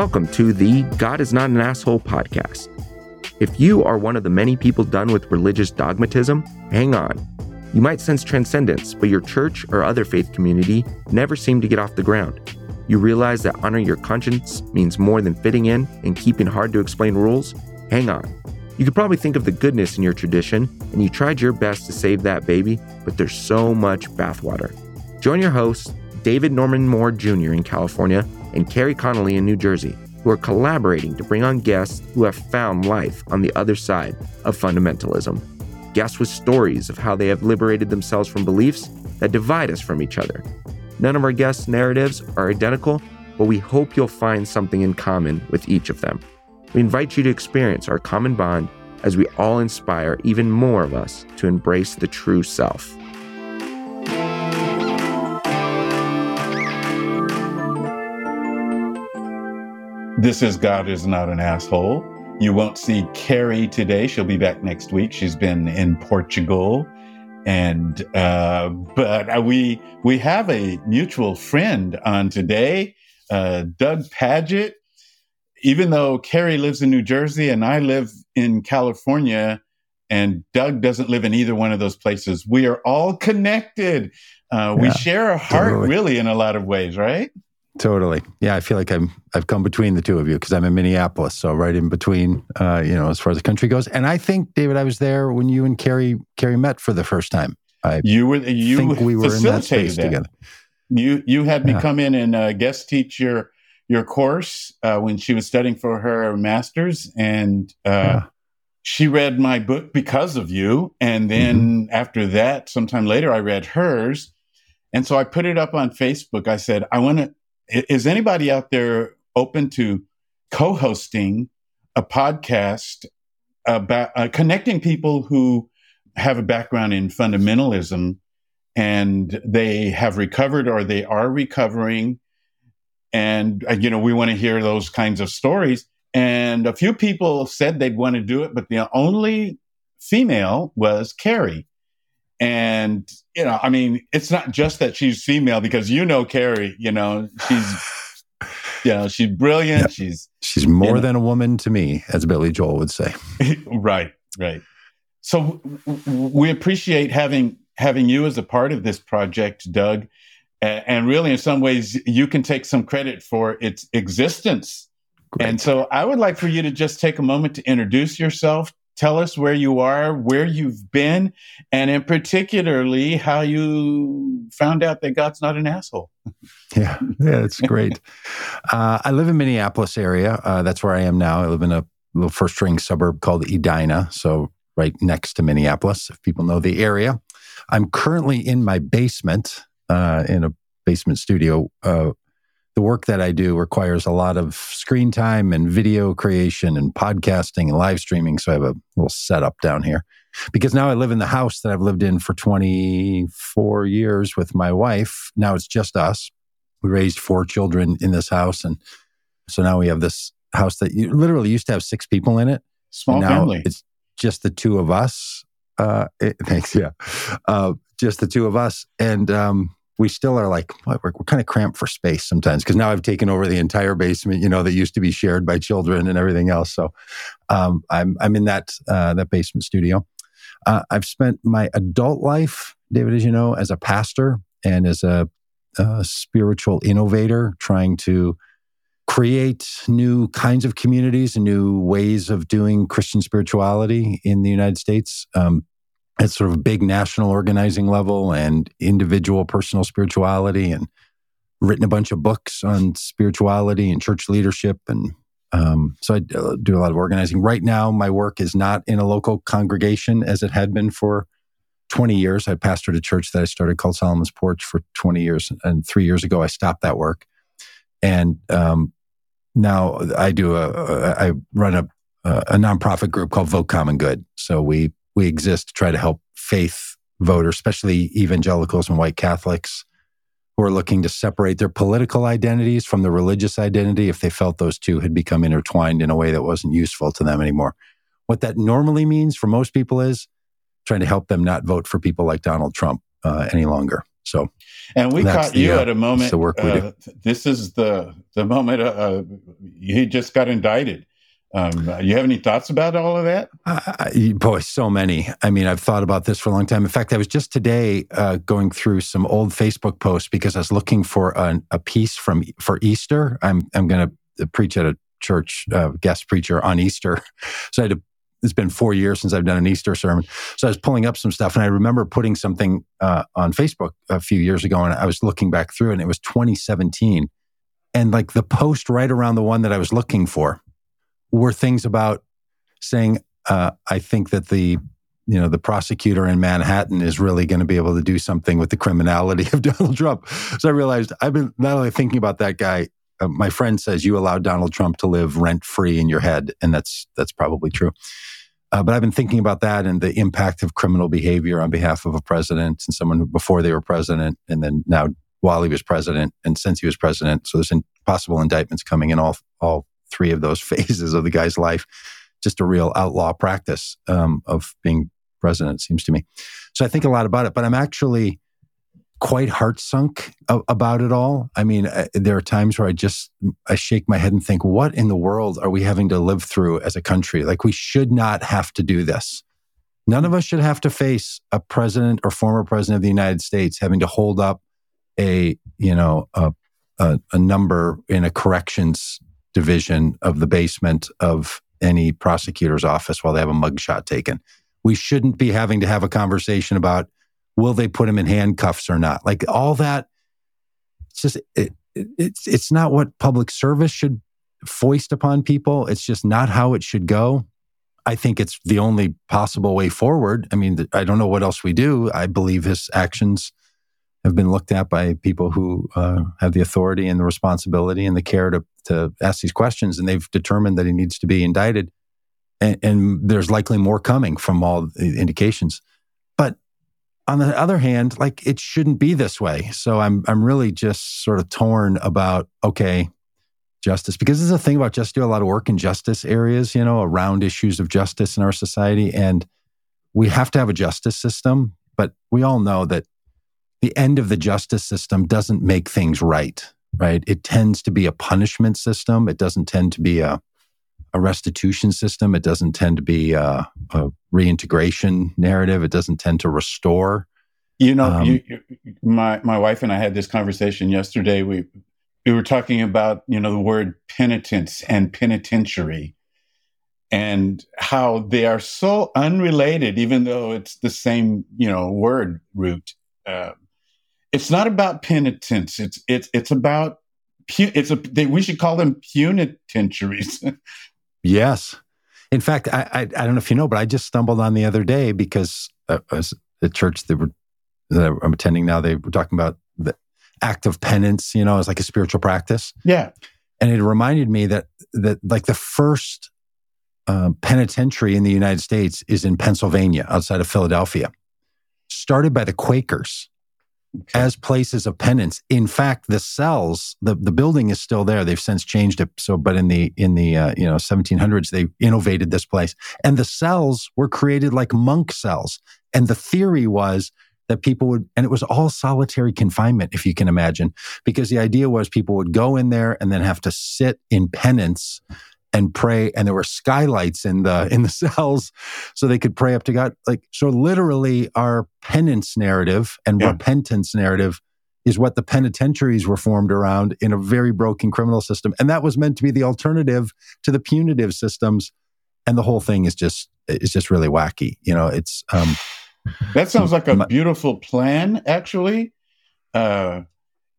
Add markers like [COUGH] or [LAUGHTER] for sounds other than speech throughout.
welcome to the God is Not an Asshole podcast. If you are one of the many people done with religious dogmatism, hang on. You might sense transcendence, but your church or other faith community never seem to get off the ground. You realize that honoring your conscience means more than fitting in and keeping hard to explain rules? Hang on. You could probably think of the goodness in your tradition, and you tried your best to save that baby, but there's so much bathwater. Join your hosts, David Norman Moore Jr. in California and Kerry Connelly in New Jersey, who are collaborating to bring on guests who have found life on the other side of fundamentalism. Guests with stories of how they have liberated themselves from beliefs that divide us from each other. None of our guests' narratives are identical, but we hope you'll find something in common with each of them. We invite you to experience our common bond as we all inspire even more of us to embrace the true self. This is God is not an asshole. You won't see Kerry today. She'll be back next week. She's been in Portugal. And, uh, but we, we have a mutual friend on today, uh, Doug Pagitt. Even though Kerry lives in New Jersey and I live in California, and Doug doesn't live in either one of those places, we are all connected. Uh, yeah, we share a heart, totally. really, in a lot of ways, right? Totally. Yeah, I feel like I'm I've come between the two of you because I'm in Minneapolis, so right in between, uh, you know, as far as the country goes. And I think, David, I was there when you and Kerry Kerry met for the first time. I you were you think we were in that space that. together. You you had me yeah. come in and uh, guest teach your your course uh, when she was studying for her master's, and uh, yeah. she read my book because of you. And then mm-hmm. after that, sometime later, I read hers. And so I put it up on Facebook. I said, I want to is anybody out there open to co-hosting a podcast about uh, connecting people who have a background in fundamentalism and they have recovered or they are recovering? And uh, you know we want to hear those kinds of stories. And a few people said they'd want to do it but the only female was Kerry and, you know, I mean, it's not just that she's female because you know Kerry, you know, she's [LAUGHS] you know, she's brilliant. Yep. She's she's more you know. than a woman to me, as Billy Joel would say. [LAUGHS] right, right. So we appreciate having having you as a part of this project, Doug. And really, in some ways, you can take some credit for its existence. Great. And so I would like for you to just take a moment to introduce yourself, tell us where you are, where you've been, and in particularly how you found out that God's not an asshole. [LAUGHS] yeah, yeah, it's great. uh, I live in Minneapolis area. Uh, that's where I am now. I live in a little first ring suburb called Edina, so right next to Minneapolis. If people know the area, I'm currently in my basement uh, in a basement studio uh, the work that I do requires a lot of screen time and video creation and podcasting and live streaming. So I have a little setup down here because now I live in the house that I've lived in for 24 years with my wife. Now it's just us. We raised four children in this house. And so now we have this house that you literally used to have six people in it. Small family. It's just the two of us. Uh, it, [LAUGHS] thanks. Yeah. Uh, just the two of us. And, um, we still are like we're, we're kind of cramped for space sometimes because now I've taken over the entire basement, you know, that used to be shared by children and everything else. So um, I'm I'm in that uh, that basement studio. Uh, I've spent my adult life, David, as you know, as a pastor and as a, a spiritual innovator, trying to create new kinds of communities and new ways of doing Christian spirituality in the United States. Um, at sort of big national organizing level and individual personal spirituality and written a bunch of books on spirituality and church leadership and um, so I uh, do a lot of organizing. Right now, my work is not in a local congregation as it had been for 20 years. I pastored a church that I started called Solomon's Porch for 20 years, and three years ago I stopped that work. And um, now I do a, a I run a a nonprofit group called Vote Common Good. So we we exist to try to help faith voters, especially evangelicals and white Catholics who are looking to separate their political identities from the religious identity if they felt those two had become intertwined in a way that wasn't useful to them anymore. What that normally means for most people is trying to help them not vote for people like Donald Trump uh, any longer. So, and we caught you uh, at a moment. The work we do. Uh, this is the the moment. Uh, he just got indicted. Um, you have any thoughts about all of that? Uh, boy, so many. I mean, I've thought about this for a long time. In fact, I was just today uh, going through some old Facebook posts because I was looking for an, a piece from for Easter. I'm I'm going to preach at a church uh, guest preacher on Easter, [LAUGHS] so I had to. It's been four years since I've done an Easter sermon, so I was pulling up some stuff, and I remember putting something uh, on Facebook a few years ago, and I was looking back through, and it was 2017, and like the post right around the one that I was looking for were things about saying, uh, I think that the you know the prosecutor in Manhattan is really going to be able to do something with the criminality of [LAUGHS] Donald Trump. So I realized I've been not only thinking about that guy. Uh, my friend says you allowed Donald Trump to live rent free in your head, and that's that's probably true. Uh, but I've been thinking about that and the impact of criminal behavior on behalf of a president and someone before they were president, and then now while he was president and since he was president. So there's in, possible indictments coming in all all three of those [LAUGHS] phases of the guy's life. Just a real outlaw practice um, of being president, seems to me. So I think a lot about it, but I'm actually quite heart sunk about it all. I mean, uh, there are times where I just I shake my head and think, what in the world are we having to live through as a country? Like we should not have to do this. None of us should have to face a president or former president of the United States having to hold up a you know a, a, a number in a corrections division of the basement of any prosecutor's office while they have a mugshot taken. We shouldn't be having to have a conversation about will they put him in handcuffs or not. Like all that, it's just it, it, it's it's not what public service should foist upon people. It's just not how it should go. I think it's the only possible way forward. I mean, I don't know what else we do. I believe his actions have been looked at by people who uh, have the authority and the responsibility and the care to, to ask these questions. And they've determined that he needs to be indicted. And, and there's likely more coming from all the indications. But on the other hand, like it shouldn't be this way. So I'm, I'm really just sort of torn about, okay, justice, because there's a thing about just do a lot of work in justice areas, you know, around issues of justice in our society. And we have to have a justice system, but we all know that the end of the justice system doesn't make things right, right? It tends to be a punishment system. It doesn't tend to be a, a restitution system. It doesn't tend to be a, a reintegration narrative. It doesn't tend to restore. You know, um, you, you, my my wife and I had this conversation yesterday. We we were talking about you know the word penitence and penitentiary, and how they are so unrelated, even though it's the same you know word root. Uh, it's not about penitence. It's it's it's about it's a they, we should call them penitentiaries. [LAUGHS] yes, in fact, I, I, I don't know if you know, but I just stumbled on the other day because uh, the church that, were, that I'm attending now, they were talking about the act of penance. You know, as like a spiritual practice. Yeah, and it reminded me that that like the first uh, penitentiary in the United States is in Pennsylvania, outside of Philadelphia, started by the Quakers. As places of penance. In fact, the cells, the, the building is still there. They've since changed it. So, but in the in the uh, you know 1700s, they innovated this place, and the cells were created like monk cells. And the theory was that people would, and it was all solitary confinement, if you can imagine, because the idea was people would go in there and then have to sit in penance and pray and there were skylights in the in the [LAUGHS] cells so they could pray up to god. Like so literally our penance narrative and yeah. repentance narrative is what the penitentiaries were formed around in a very broken criminal system. And that was meant to be the alternative to the punitive systems. And the whole thing is just is just really wacky you know it's um [SIGHS] that sounds like a beautiful plan actually. Uh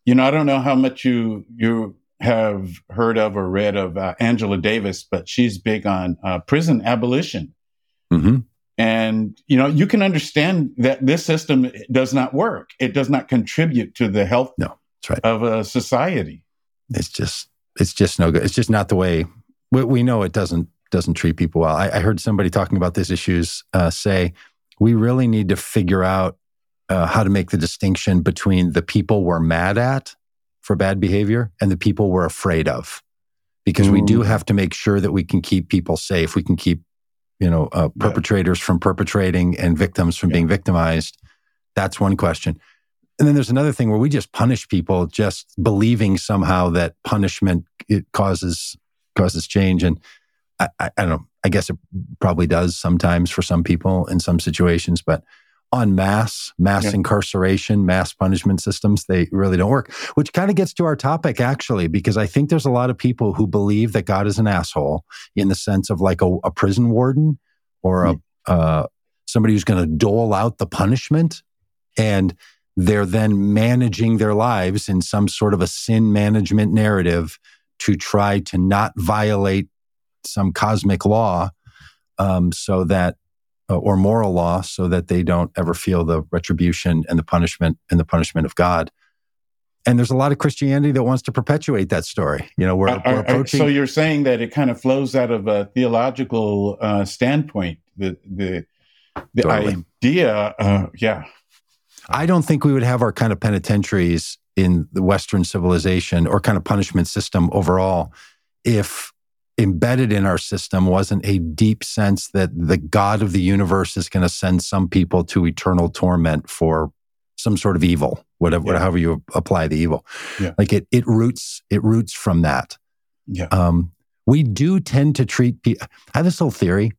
you know i don't know how much you you have heard of or read of uh, Angela Davis, but she's big on uh, prison abolition. Mm-hmm. And you know, you can understand that this system does not work. It does not contribute to the health no, right. of a society. It's just, it's just no good. It's just not the way we, we know. It doesn't doesn't treat people well. I, I heard somebody talking about these issues uh, say we really need to figure out uh, how to make the distinction between the people we're mad at for bad behavior and the people we're afraid of. Because we do mm. have to make sure that we can keep people safe. We can keep, you know, uh, perpetrators yeah. from perpetrating and victims from yeah. being victimized. That's one question. and then there's another thing where we just punish people, just believing somehow that punishment it causes causes change. And I, I, I don't know. I guess it probably does sometimes for some people in some situations, but on mass, mass yeah. incarceration, mass punishment systems, they really don't work. Which kind of gets to our topic, actually, because I think there's a lot of people who believe that God is an asshole in the sense of like a, a prison warden or a, mm. uh, somebody who's going to dole out the punishment. And they're then managing their lives in some sort of a sin management narrative to try to not violate some cosmic law um, so that or moral law so that they don't ever feel the retribution and the punishment and the punishment of God. And there's a lot of Christianity that wants to perpetuate that story. You know, we're, are, we're approaching. so you're saying that it kind of flows out of a theological uh, standpoint. The the the totally. idea, uh, yeah. I don't think we would have our kind of penitentiaries in the Western civilization or kind of punishment system overall if embedded in our system wasn't a deep sense that the God of the universe is going to send some people to eternal torment for some sort of evil, whatever, yeah. however you apply the evil. Yeah. Like it, it roots, it roots from that. Yeah. Um, we do tend to treat people. I have this whole theory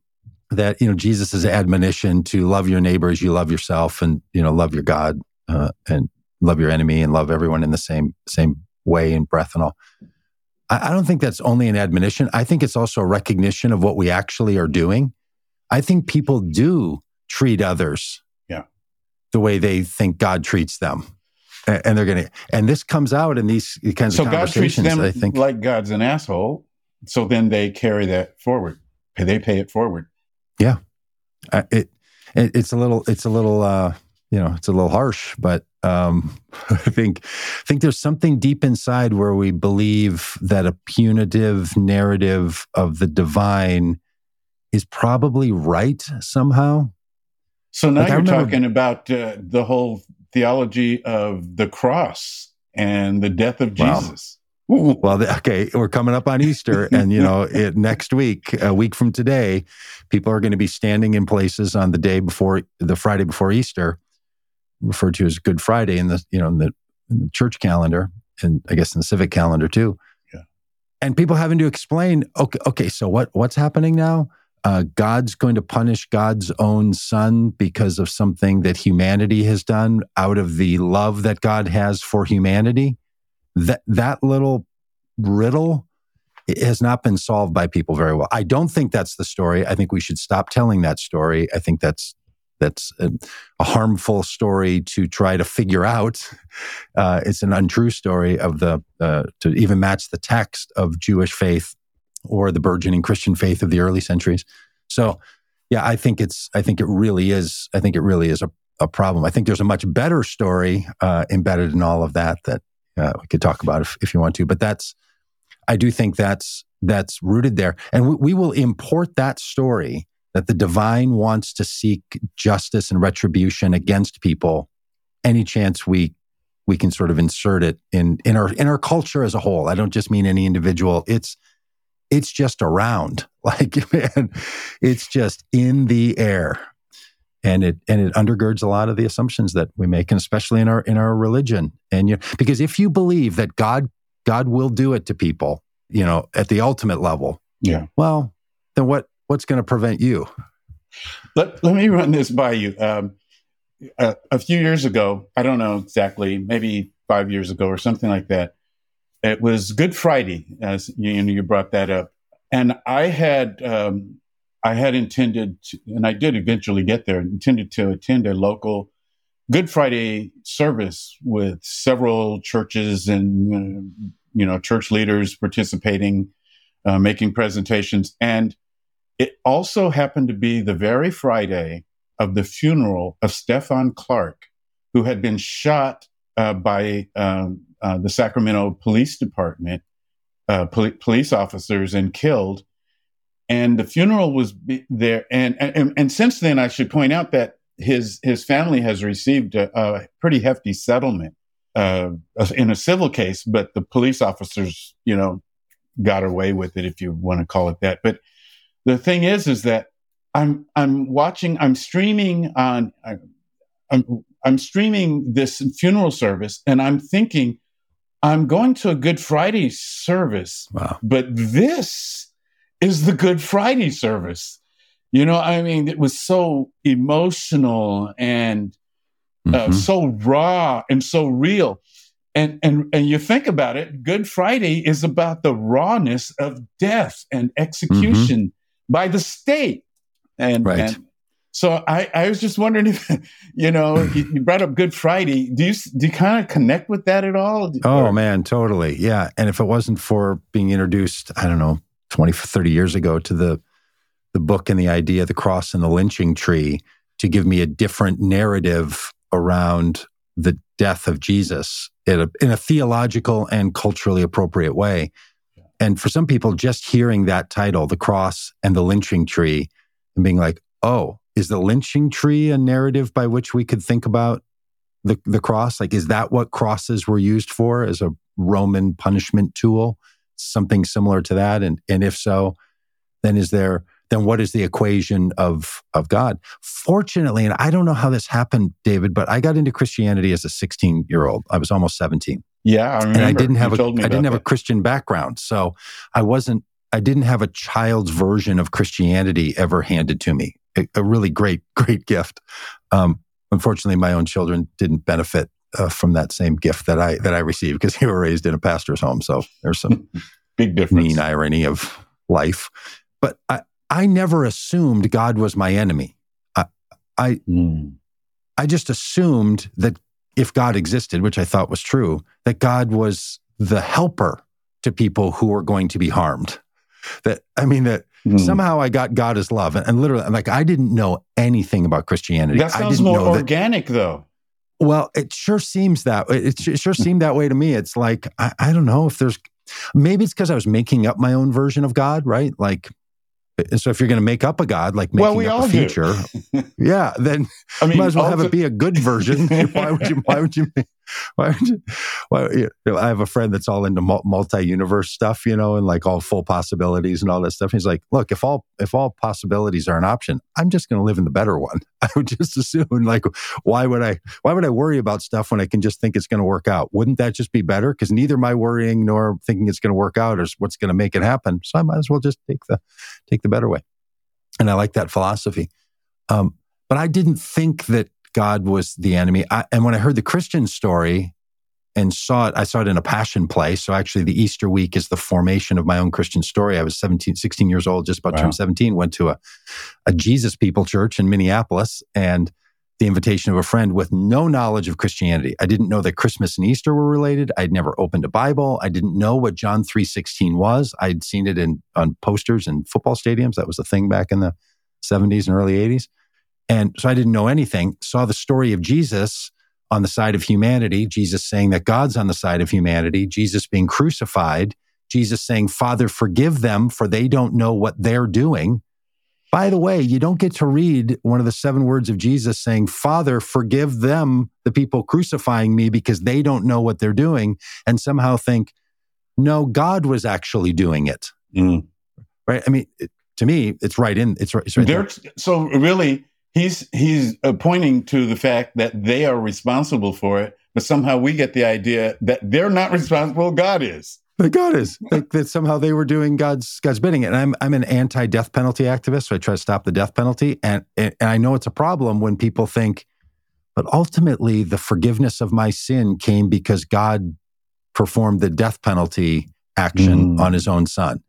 that you know Jesus' admonition to love your neighbors, you love yourself, and you know love your God uh, and love your enemy and love everyone in the same same way and breath and all. I, I don't think that's only an admonition. I think it's also a recognition of what we actually are doing. I think people do treat others yeah. the way they think God treats them. And, they're going to, and this comes out in these kinds so of conversations. God treats them I think like God's an asshole. So then they carry that forward. They pay it forward. Yeah, uh, it, it, it's a little it's a little uh, you know it's a little harsh, but um, [LAUGHS] I think I think there's something deep inside where we believe that a punitive narrative of the divine is probably right somehow. So now like you're remember, talking about uh, the whole theology of the cross and the death of Jesus. Well, okay, we're coming up on Easter, [LAUGHS] and you know, it, next week, a week from today, people are going to be standing in places on the day before the Friday before Easter, referred to as Good Friday in the you know in the, in the church calendar, and I guess in the civic calendar too. Yeah. And people having to explain, okay, okay, so what what's happening now? Uh, God's going to punish God's own son because of something that humanity has done out of the love that God has for humanity that that little riddle has not been solved by people very well. I don't think that's the story. I think we should stop telling that story. I think that's that's a, a harmful story to try to figure out. [LAUGHS] Uh, it's an untrue story of the uh, to even match the text of Jewish faith or the burgeoning Christian faith of the early centuries. So, yeah, I think it's. I think it really is. I think it really is a, a problem. I think there's a much better story uh, embedded in all of that that uh, we could talk about if, if you want to, but that's, I do think that's, that's rooted there. And we, we will import that story that the divine wants to seek justice and retribution against people. Any chance we we can sort of insert it in in our in our culture as a whole. I don't just mean any individual. It's it's just around. [LAUGHS] Like man it's just in the air. And it and it undergirds a lot of the assumptions that we make and especially in our in our religion. And you because if you believe that god god will do it to people you know at the ultimate level yeah. well then what what's going to prevent you? Let, let me run this by you. Um, a, a few years ago i don't know exactly maybe five years ago or something like that it was good friday as you, you brought that up. And i had um, I had intended, to, and I did eventually get there, intended to attend a local Good Friday service with several churches and, uh, you know, church leaders participating, uh, making presentations. And it also happened to be the very Friday of the funeral of Stephon Clark, who had been shot uh, by um, uh, the Sacramento Police Department, uh, pol- police officers, and killed and the funeral was there. And, and, and since then, I should point out that his his family has received a, a pretty hefty settlement uh, in a civil case, but the police officers, you know, got away with it, if you want to call it that. But the thing is, is that I'm I'm watching, I'm streaming on I'm, I'm streaming this funeral service and I'm thinking, I'm going to a Good Friday service, wow. but this is the Good Friday service. You know, I mean, it was so emotional and uh, mm-hmm. so raw and so real. And, and and you think about it, Good Friday is about the rawness of death and execution mm-hmm. By the state. And, right. and so I, I was just wondering if, [LAUGHS] you know, you, brought up Good Friday. Do you do you kind of connect with that at all? Oh or? man, totally. Yeah. And if it wasn't for being introduced, I don't know, 20, 30 years ago to the the book and the idea, the cross and the lynching tree, to give me a different narrative around the death of Jesus in a, in a theological and culturally appropriate way. And for some people, just hearing that title, the cross and the lynching tree, and being like, oh, is the lynching tree a narrative by which we could think about the, the cross? Like, is that what crosses were used for as a Roman punishment tool? Something similar to that? And, and if so, then is there, then what is the equation of, of God? Fortunately, and I don't know how this happened, David, but I got into Christianity as a 16 year old. I was almost 17. Yeah. I and I didn't have a, I didn't have that. a Christian background. So I wasn't, I didn't have a child's version of Christianity ever handed to me a, a really great, [LAUGHS] great gift. Um, unfortunately, my own children didn't benefit uh, from that same gift that I that I received because [LAUGHS] they were raised in a pastor's home. So there's some [LAUGHS] big difference, mean irony of life. But I I never assumed God was my enemy. I I, mm. I just assumed that if God existed, which I thought was true, that God was the helper to people who were going to be harmed. That I mean that Mm. Somehow I got God as love. And, and, literally, like, I didn't know anything about Christianity. That sounds more organic, that, though. Well, it sure seems that it, it sure seemed that way to me. It's like, I, I don't know if there's, maybe it's because I was making up my own version of God, right? Like, so if you're going to make up a god, like making well, we up a future, [LAUGHS] yeah, then I mean, you might as well have it be a good version. [LAUGHS] why would you? Why would you? [LAUGHS] Why you? Why, you know, I have a friend that's all into multi-universe stuff, you know, and like all full possibilities and all that stuff. He's like, look, if all if all possibilities are an option, I'm just going to live in the better one. [LAUGHS] I would just assume, like, why would I? Why would I worry about stuff when I can just think it's going to work out? Wouldn't that just be better? Because neither my worrying nor thinking it's going to work out is what's going to make it happen. So I might as well just take the take the better way. And I like that philosophy. Um, but I didn't think that God was the enemy. I, and when I heard the Christian story and saw it, I saw it in a passion play. So actually, the Easter week is the formation of my own Christian story. I was 17, 16 years old, just about wow. turned 17, went to a, a Jesus People church in Minneapolis and the invitation of a friend with no knowledge of Christianity. I didn't know that Christmas and Easter were related. I'd never opened a Bible. I didn't know what John 3:16 was. I'd seen it in on posters in football stadiums. That was a thing back in the 70s and early 80s. And so I didn't know anything. Saw the story of Jesus on the side of humanity, Jesus saying that God's on the side of humanity, Jesus being crucified, Jesus saying, "Father, forgive them for they don't know what they're doing." By the way, you don't get to read one of the seven words of Jesus saying, Father, forgive them, the people crucifying me, because they don't know what they're doing, and somehow think, no, God was actually doing it. Mm. Right? I mean, it, to me, it's right in, it's right, it's right there. So really, he's he's pointing to the fact that they are responsible for it, but somehow we get the idea that they're not responsible, God is that God is like that somehow they were doing God's God's bidding. And I'm I'm an anti-death penalty activist, so I try to stop the death penalty. And and I know it's a problem when people think, but ultimately the forgiveness of my sin came because God performed the death penalty action mm. on his own son.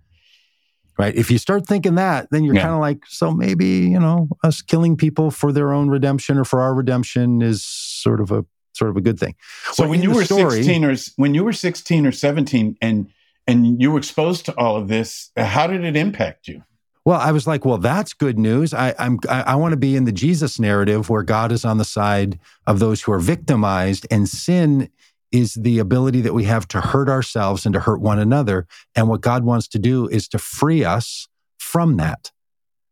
Right. If you start thinking that, then you're yeah. kind of like, so maybe, you know, us killing people for their own redemption or for our redemption is sort of a sort of a good thing. So well, when you were story, 16 or when you were 16 or 17 and and you were exposed to all of this, how did it impact you? Well, I was like, well, that's good news. I, I'm I, I want to be in the Jesus narrative where God is on the side of those who are victimized, and sin is the ability that we have to hurt ourselves and to hurt one another. And what God wants to do is to free us from that.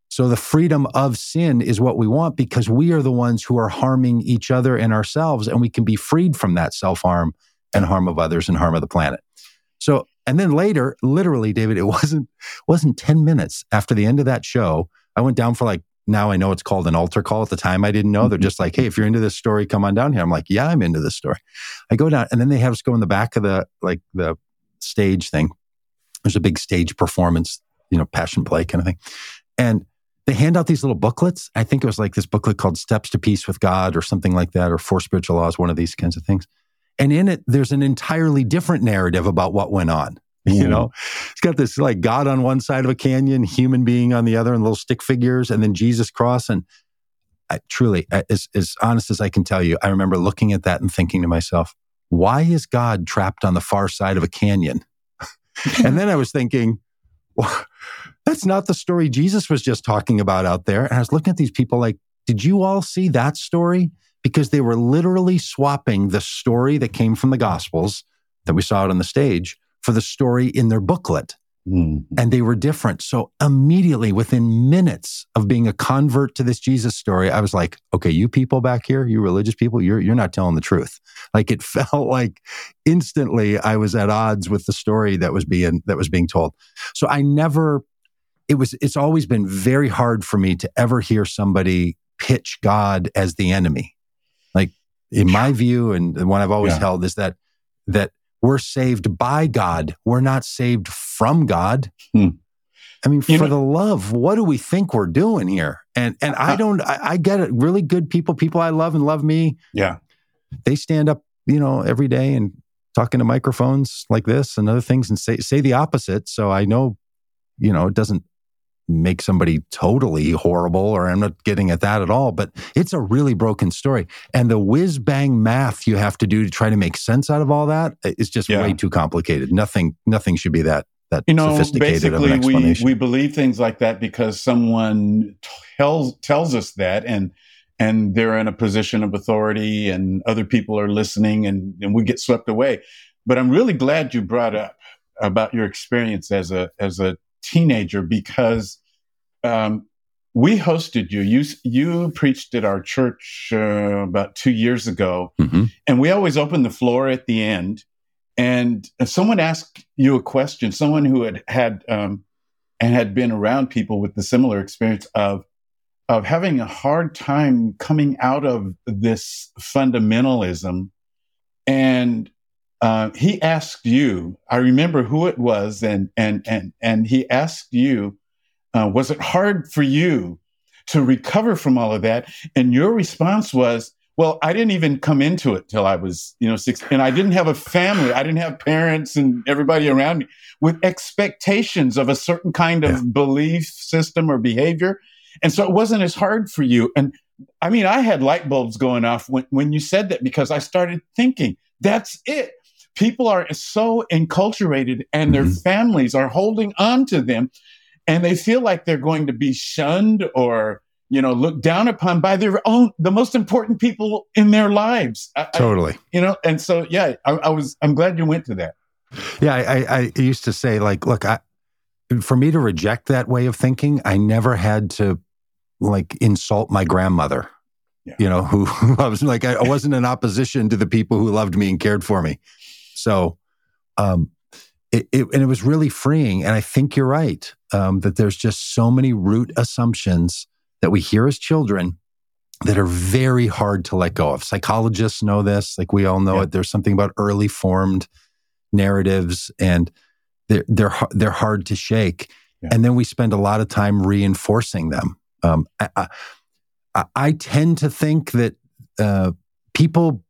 So the freedom of sin is what we want because we are the ones who are harming each other and ourselves, and we can be freed from that self harm and harm of others and harm of the planet. So, and then later, literally, David, it [LAUGHS] wasn't wasn't ten minutes after the end of that show. I went down for like now I know it's called an altar call. At the time, I didn't know. They're mm-hmm. just like, hey, if you're into this story, come on down here. I'm like, yeah, I'm into this story. I go down, and then they have us go in the back of the like the stage thing. There's a big stage performance, you know, passion play kind of thing, and they hand out these little booklets. I think it was like this booklet called Steps to Peace with God or something like that, or Four Spiritual Laws, one of these kinds of things. And in it, there's an entirely different narrative about what went on. [LAUGHS] You mm-hmm. know, it's got this like God on one side of a canyon, human being on the other, and little stick figures, and then Jesus cross. And I, truly, as, as honest as I can tell you, I remember looking at that and thinking to myself, why is God trapped on the far side of a canyon? [LAUGHS] and then I was thinking, well, that's not the story Jesus was just talking about out there. And I was looking at these people like, did you all see that story? Because they were literally swapping the story that came from the Gospels that we saw it on the stage for the story in their booklet. Mm. And they were different. So immediately within minutes of being a convert to this Jesus story, I was like, okay, you people back here, you religious people, you're, you're not telling the truth. [LAUGHS] Like it felt like instantly I was at odds with the story that was being, that was being told. So I never, it was, it's always been very hard for me to ever hear somebody pitch God as the enemy. Like in my view, and the one I've always yeah. held is that, that we're saved by God. We're not saved from God. Hmm. I mean, you for know, the love, what do we think we're doing here? And and I don't, I, I, get it. Really good people, people I love and love me. Yeah, they stand up, you know, every day and talking to microphones like this and other things and say say the opposite. So I know, you know, it doesn't make somebody totally horrible or I'm not getting at that at all, but it's a really broken story. And the whiz bang math you have to do to try to make sense out of all that is just yeah. way too complicated. Nothing, nothing should be that, that you know, basically we, we believe things like that because someone tells, tells us that and, and they're in a position of authority and other people are listening and, and we get swept away. But I'm really glad you brought up about your experience as a, as a teenager because um, we hosted you. You you preached at our church uh, about two years ago, mm-hmm. and we always open the floor at the end. And someone asked you a question. Someone who had had um, and had been around people with the similar experience of of having a hard time coming out of this fundamentalism, and uh, he asked you. I remember who it was, and and and and he asked you uh, was it hard for you to recover from all of that? And your response was, well, I didn't even come into it till I was, you know, six, and I didn't have a family. I didn't have parents and everybody around me with expectations of a certain kind of yeah. belief system or behavior. And so it wasn't as hard for you. And I mean, I had light bulbs going off when, when you said that because I started thinking, that's it. People are so enculturated and their mm-hmm. families are holding on to them and they feel like they're going to be shunned or you know looked down upon by their own the most important people in their lives. I, totally. I, you know and so yeah I, I, was i'm glad you went to that. Yeah I, I used to say like look i for me to reject that way of thinking i never had to like insult my grandmother yeah. you know who, who loves like I wasn't in opposition to the people who loved me and cared for me. So um it, it, and it was really freeing. And I think you're right um, that there's just so many root assumptions that we hear as children that are very hard to let go of. Psychologists know this, like we all know yeah. it. There's something about early formed narratives, and they're they're they're hard to shake. Yeah. And then we spend a lot of time reinforcing them. Um, I, I, I, tend to think that uh, people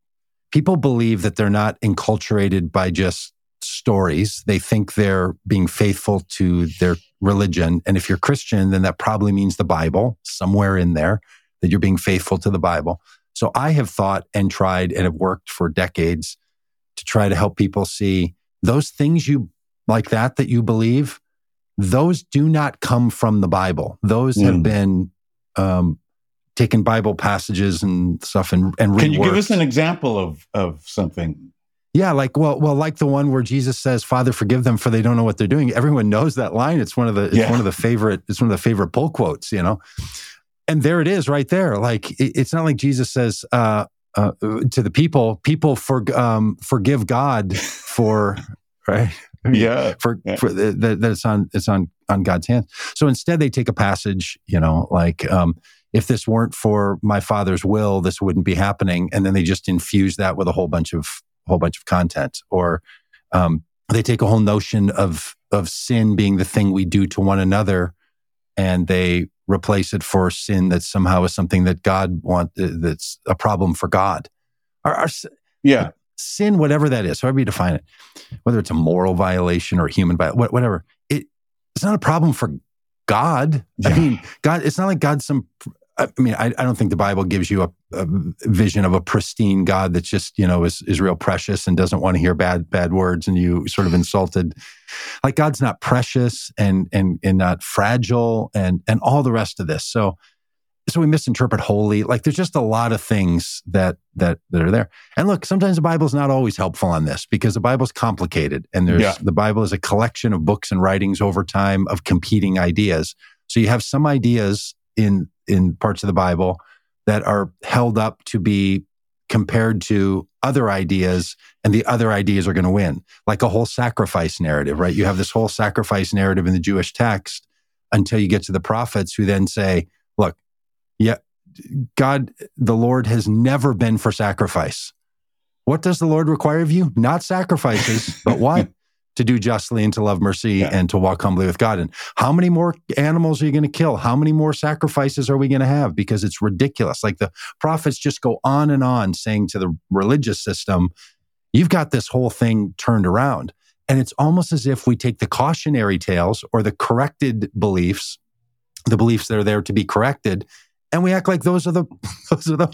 people believe that they're not enculturated by just stories. They think they're being faithful to their religion. And if you're Christian, then that probably means the Bible somewhere in there that you're being faithful to the Bible. So I have thought and tried and have worked for decades to try to help people see those things you like that that you believe, those do not come from the Bible. Those mm. have hmm. been um, taken Bible passages and stuff and, and Can you give us an example of of something? Yeah, like well, well, like the one where Jesus says, "Father, forgive them, for they don't know what they're doing." Everyone [LAUGHS] knows that line. It's one of the it's yeah. one of the favorite. It's one of the favorite pull quotes, you know. And there it is, right there. Like it, it's not like Jesus says uh, uh, to the people, "People for um, forgive God [LAUGHS] for right." yeah, for, yeah. for that it's on it's on on God's hands. So instead, they take a passage, you know, like um, if this weren't for my Father's will, this wouldn't be happening, and then they just infuse that with a whole bunch of whole bunch of content, or um, they take a whole notion of of sin being the thing we do to one another, and they replace it for sin that somehow is something that God want uh, that's a problem for God. Our, our, yeah, sin, whatever that is, however you define it, whether it's a moral violation or a human violation, whatever, it, it's not a problem for God. Yeah. I mean, God, it's not like God's some I mean, I, I, don't think the Bible gives you a, a, vision of a pristine God that's just, you know, is, is real precious and doesn't want to hear bad, bad words and you sort of insulted. Like God's not precious and, and, and not fragile and, and all the rest of this. So, so we misinterpret holy. Like there's just a lot of things that, that, that are there. And look, sometimes the Bible's not always helpful on this because the Bible's complicated and there's, yeah. the Bible is a collection of books and writings over time of competing ideas. So you have some ideas in in parts of the Bible that are held up to be compared to other ideas and the other ideas are going to win. Like a whole sacrifice narrative right? You have this whole sacrifice narrative in the jewish text until you get to the prophets who then say look yeah god the lord has never been for sacrifice. What does the lord require of you? Not sacrifices but [LAUGHS] what to do justly and to love mercy yeah. and to walk humbly with God. And how many more animals are you going to kill? How many more sacrifices are we going to have? Because it's ridiculous. Like the prophets just go on and on saying to the religious system, you've got this whole thing turned around. And it's almost as if we take the cautionary tales or the corrected beliefs, the beliefs that are there to be corrected, and we act like those are the [LAUGHS] those are the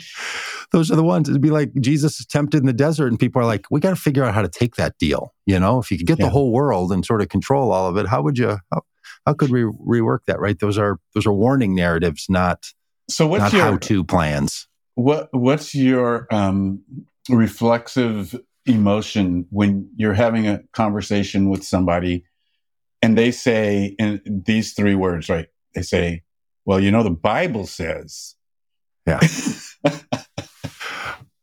those are the ones. It'd be like Jesus is tempted in the desert, and people are like, "We got to figure out how to take that deal." You know, if you could get yeah. the whole world and sort of control all of it, how would you? How, how could we rework that? Right? Those are those are warning narratives, not so. What's not your how-to plans? What What's your um, reflexive emotion when you're having a conversation with somebody, and they say in these three words, right? They say, "Well, you know, the Bible says." Yeah. [LAUGHS]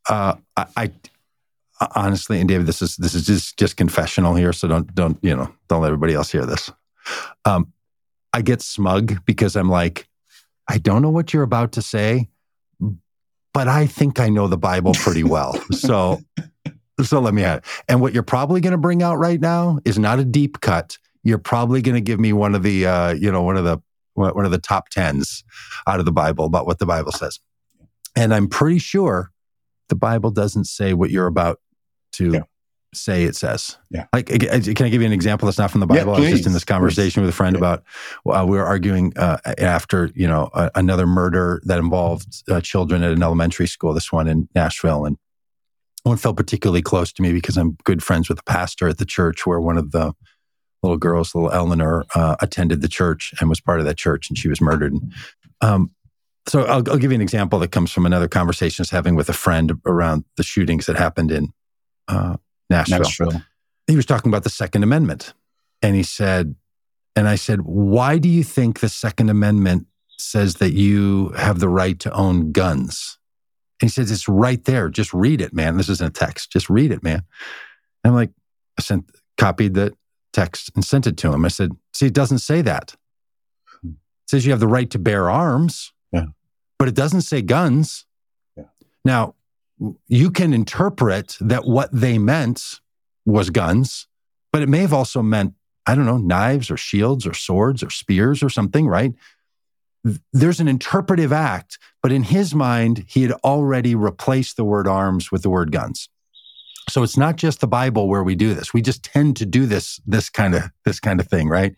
uh, I, I, honestly, and David, this is this is just just confessional here, so don't don't you know don't let everybody else hear this. Um, I get smug because I'm like, I don't know what you're about to say, but I think I know the Bible pretty well. so [LAUGHS] so let me add. And what you're probably going to bring out right now is not a deep cut. You're probably going to give me one of the uh, you know one of the one of the top tens out of the Bible about what the Bible says. And I'm pretty sure the Bible doesn't say what you're about to yeah. say it says. Yeah. Like, can I give you an example that's not from the Bible? Yeah, I was just in this conversation please. with a friend yeah. about, uh, we were arguing uh, after, you know, uh, another murder that involved uh, children at an elementary school, this one in Nashville. And one felt particularly close to me because I'm good friends with the pastor at the church where one of the little girls, little Eleanor, uh, attended the church and was part of that church and she was murdered. Um, so I'll, I'll, give you an example that comes from another conversation I was having with a friend around the shootings that happened in uh, Nashville. Nashville. He was talking about the Second Amendment, and he said, and I said, why do you think the Second Amendment says that you have the right to own guns? And he says, it's right there. Just read it, man. This isn't a text. Just read it, man. And I'm like, I sent, copied the text and sent it to him. I said, see, it doesn't say that. It says you have the right to bear arms yeah. But it doesn't say guns. Yeah. Now, you can interpret that what they meant was guns, but it may have also meant, I don't know, knives or shields or swords or spears or something, right? There's an interpretive act, but in his mind, he had already replaced the word arms with the word guns. So it's not just the Bible where we do this. We just tend to do this, this kind of, this kind of thing, right?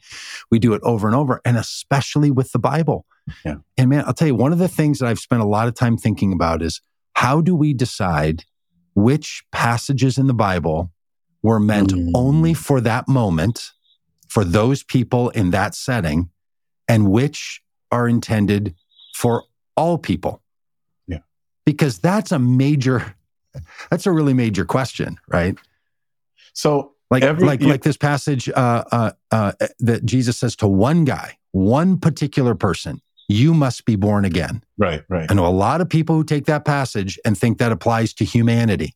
We do it over and over, and especially with the Bible. Yeah. And man, I'll tell you, one of the things that I've spent a lot of time thinking about is how do we decide which passages in the Bible were meant mm. only for that moment, for those people in that setting, and which are intended for all people? Yeah. Because that's a major [LAUGHS] that's a really major question, right? So, like, every, like, you, like this passage uh, uh, uh, that Jesus says to one guy, one particular person, you must be born again. Right, right. I know a lot of people who take that passage and think that applies to humanity.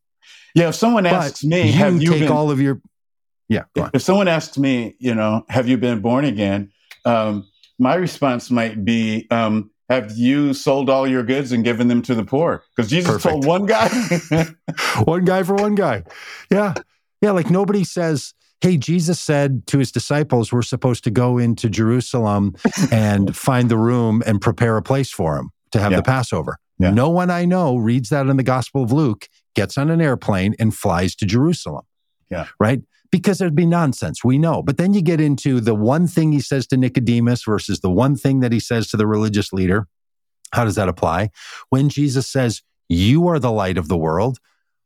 Yeah, if someone asks but me, have you take been, all of your yeah? If someone asks me, you know, have you been born again? um, my response might be, um, have you sold all your goods and given them to the poor? Because Jesus Perfect. told one guy, [LAUGHS] one guy for one guy. Yeah. Yeah. Like nobody says, Hey, Jesus said to his disciples, we're supposed to go into Jerusalem and [LAUGHS] find the room and prepare a place for him to have yeah. the Passover. Yeah. No one I know reads that in the Gospel of Luke, gets on an airplane and flies to Jerusalem. Yeah. Right? Because there'd be nonsense. We know. But then you get into the one thing he says to Nicodemus versus the one thing that he says to the religious leader. How does that apply? When Jesus says, You are the light of the world,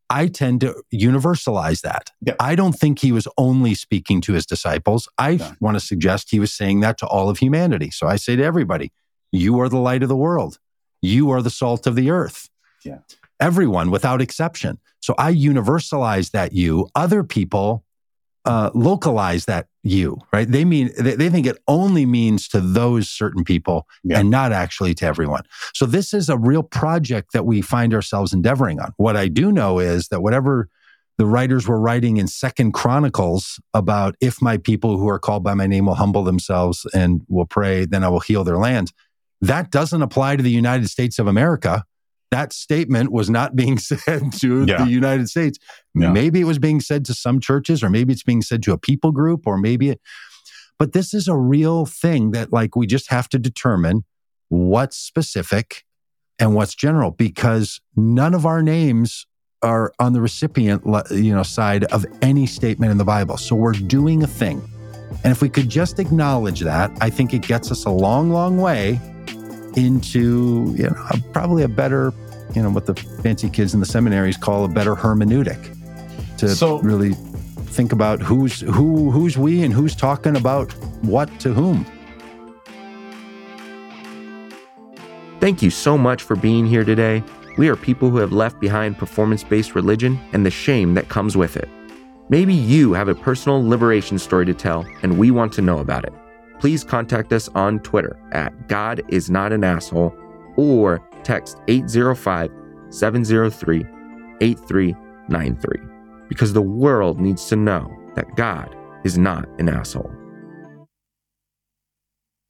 I tend to universalize that. Yep. I don't think he was only speaking to his disciples. I yeah. want to suggest he was saying that to all of humanity. So I say to everybody, you are the light of the world. You are the salt of the earth. Yeah. Everyone without exception. So I universalize that you. Other people uh, localize that you, right? They mean, they, they, think it only means to those certain people yeah. and not actually to everyone. So this is a real project that we find ourselves endeavoring on. What I do know is that whatever the writers were writing in second chronicles about if my people who are called by my name will humble themselves and will pray, then I will heal their land. That doesn't apply to the United States of America that statement was not being [LAUGHS] said to yeah. the United States. Yeah. Maybe it was being said to some churches, or maybe it's being said to a people group, or maybe it, but this is a real thing that like we just have to determine what's specific and what's general because none of our names are on the recipient you know side of any statement in the Bible. So we're doing a thing. And if we could just acknowledge that, I think it gets us a long, long way into you know probably a better you know what the fancy kids in the seminaries call a better hermeneutic to so, really think about who's who who's we and who's talking about what to whom. Thank you so much for being here today. We are people who have left behind performance-based religion and the shame that comes with it. Maybe you have a personal liberation story to tell and we want to know about it. Please contact us on Twitter at God is not an asshole or text 805 703 8393 because the world needs to know that God is not an asshole.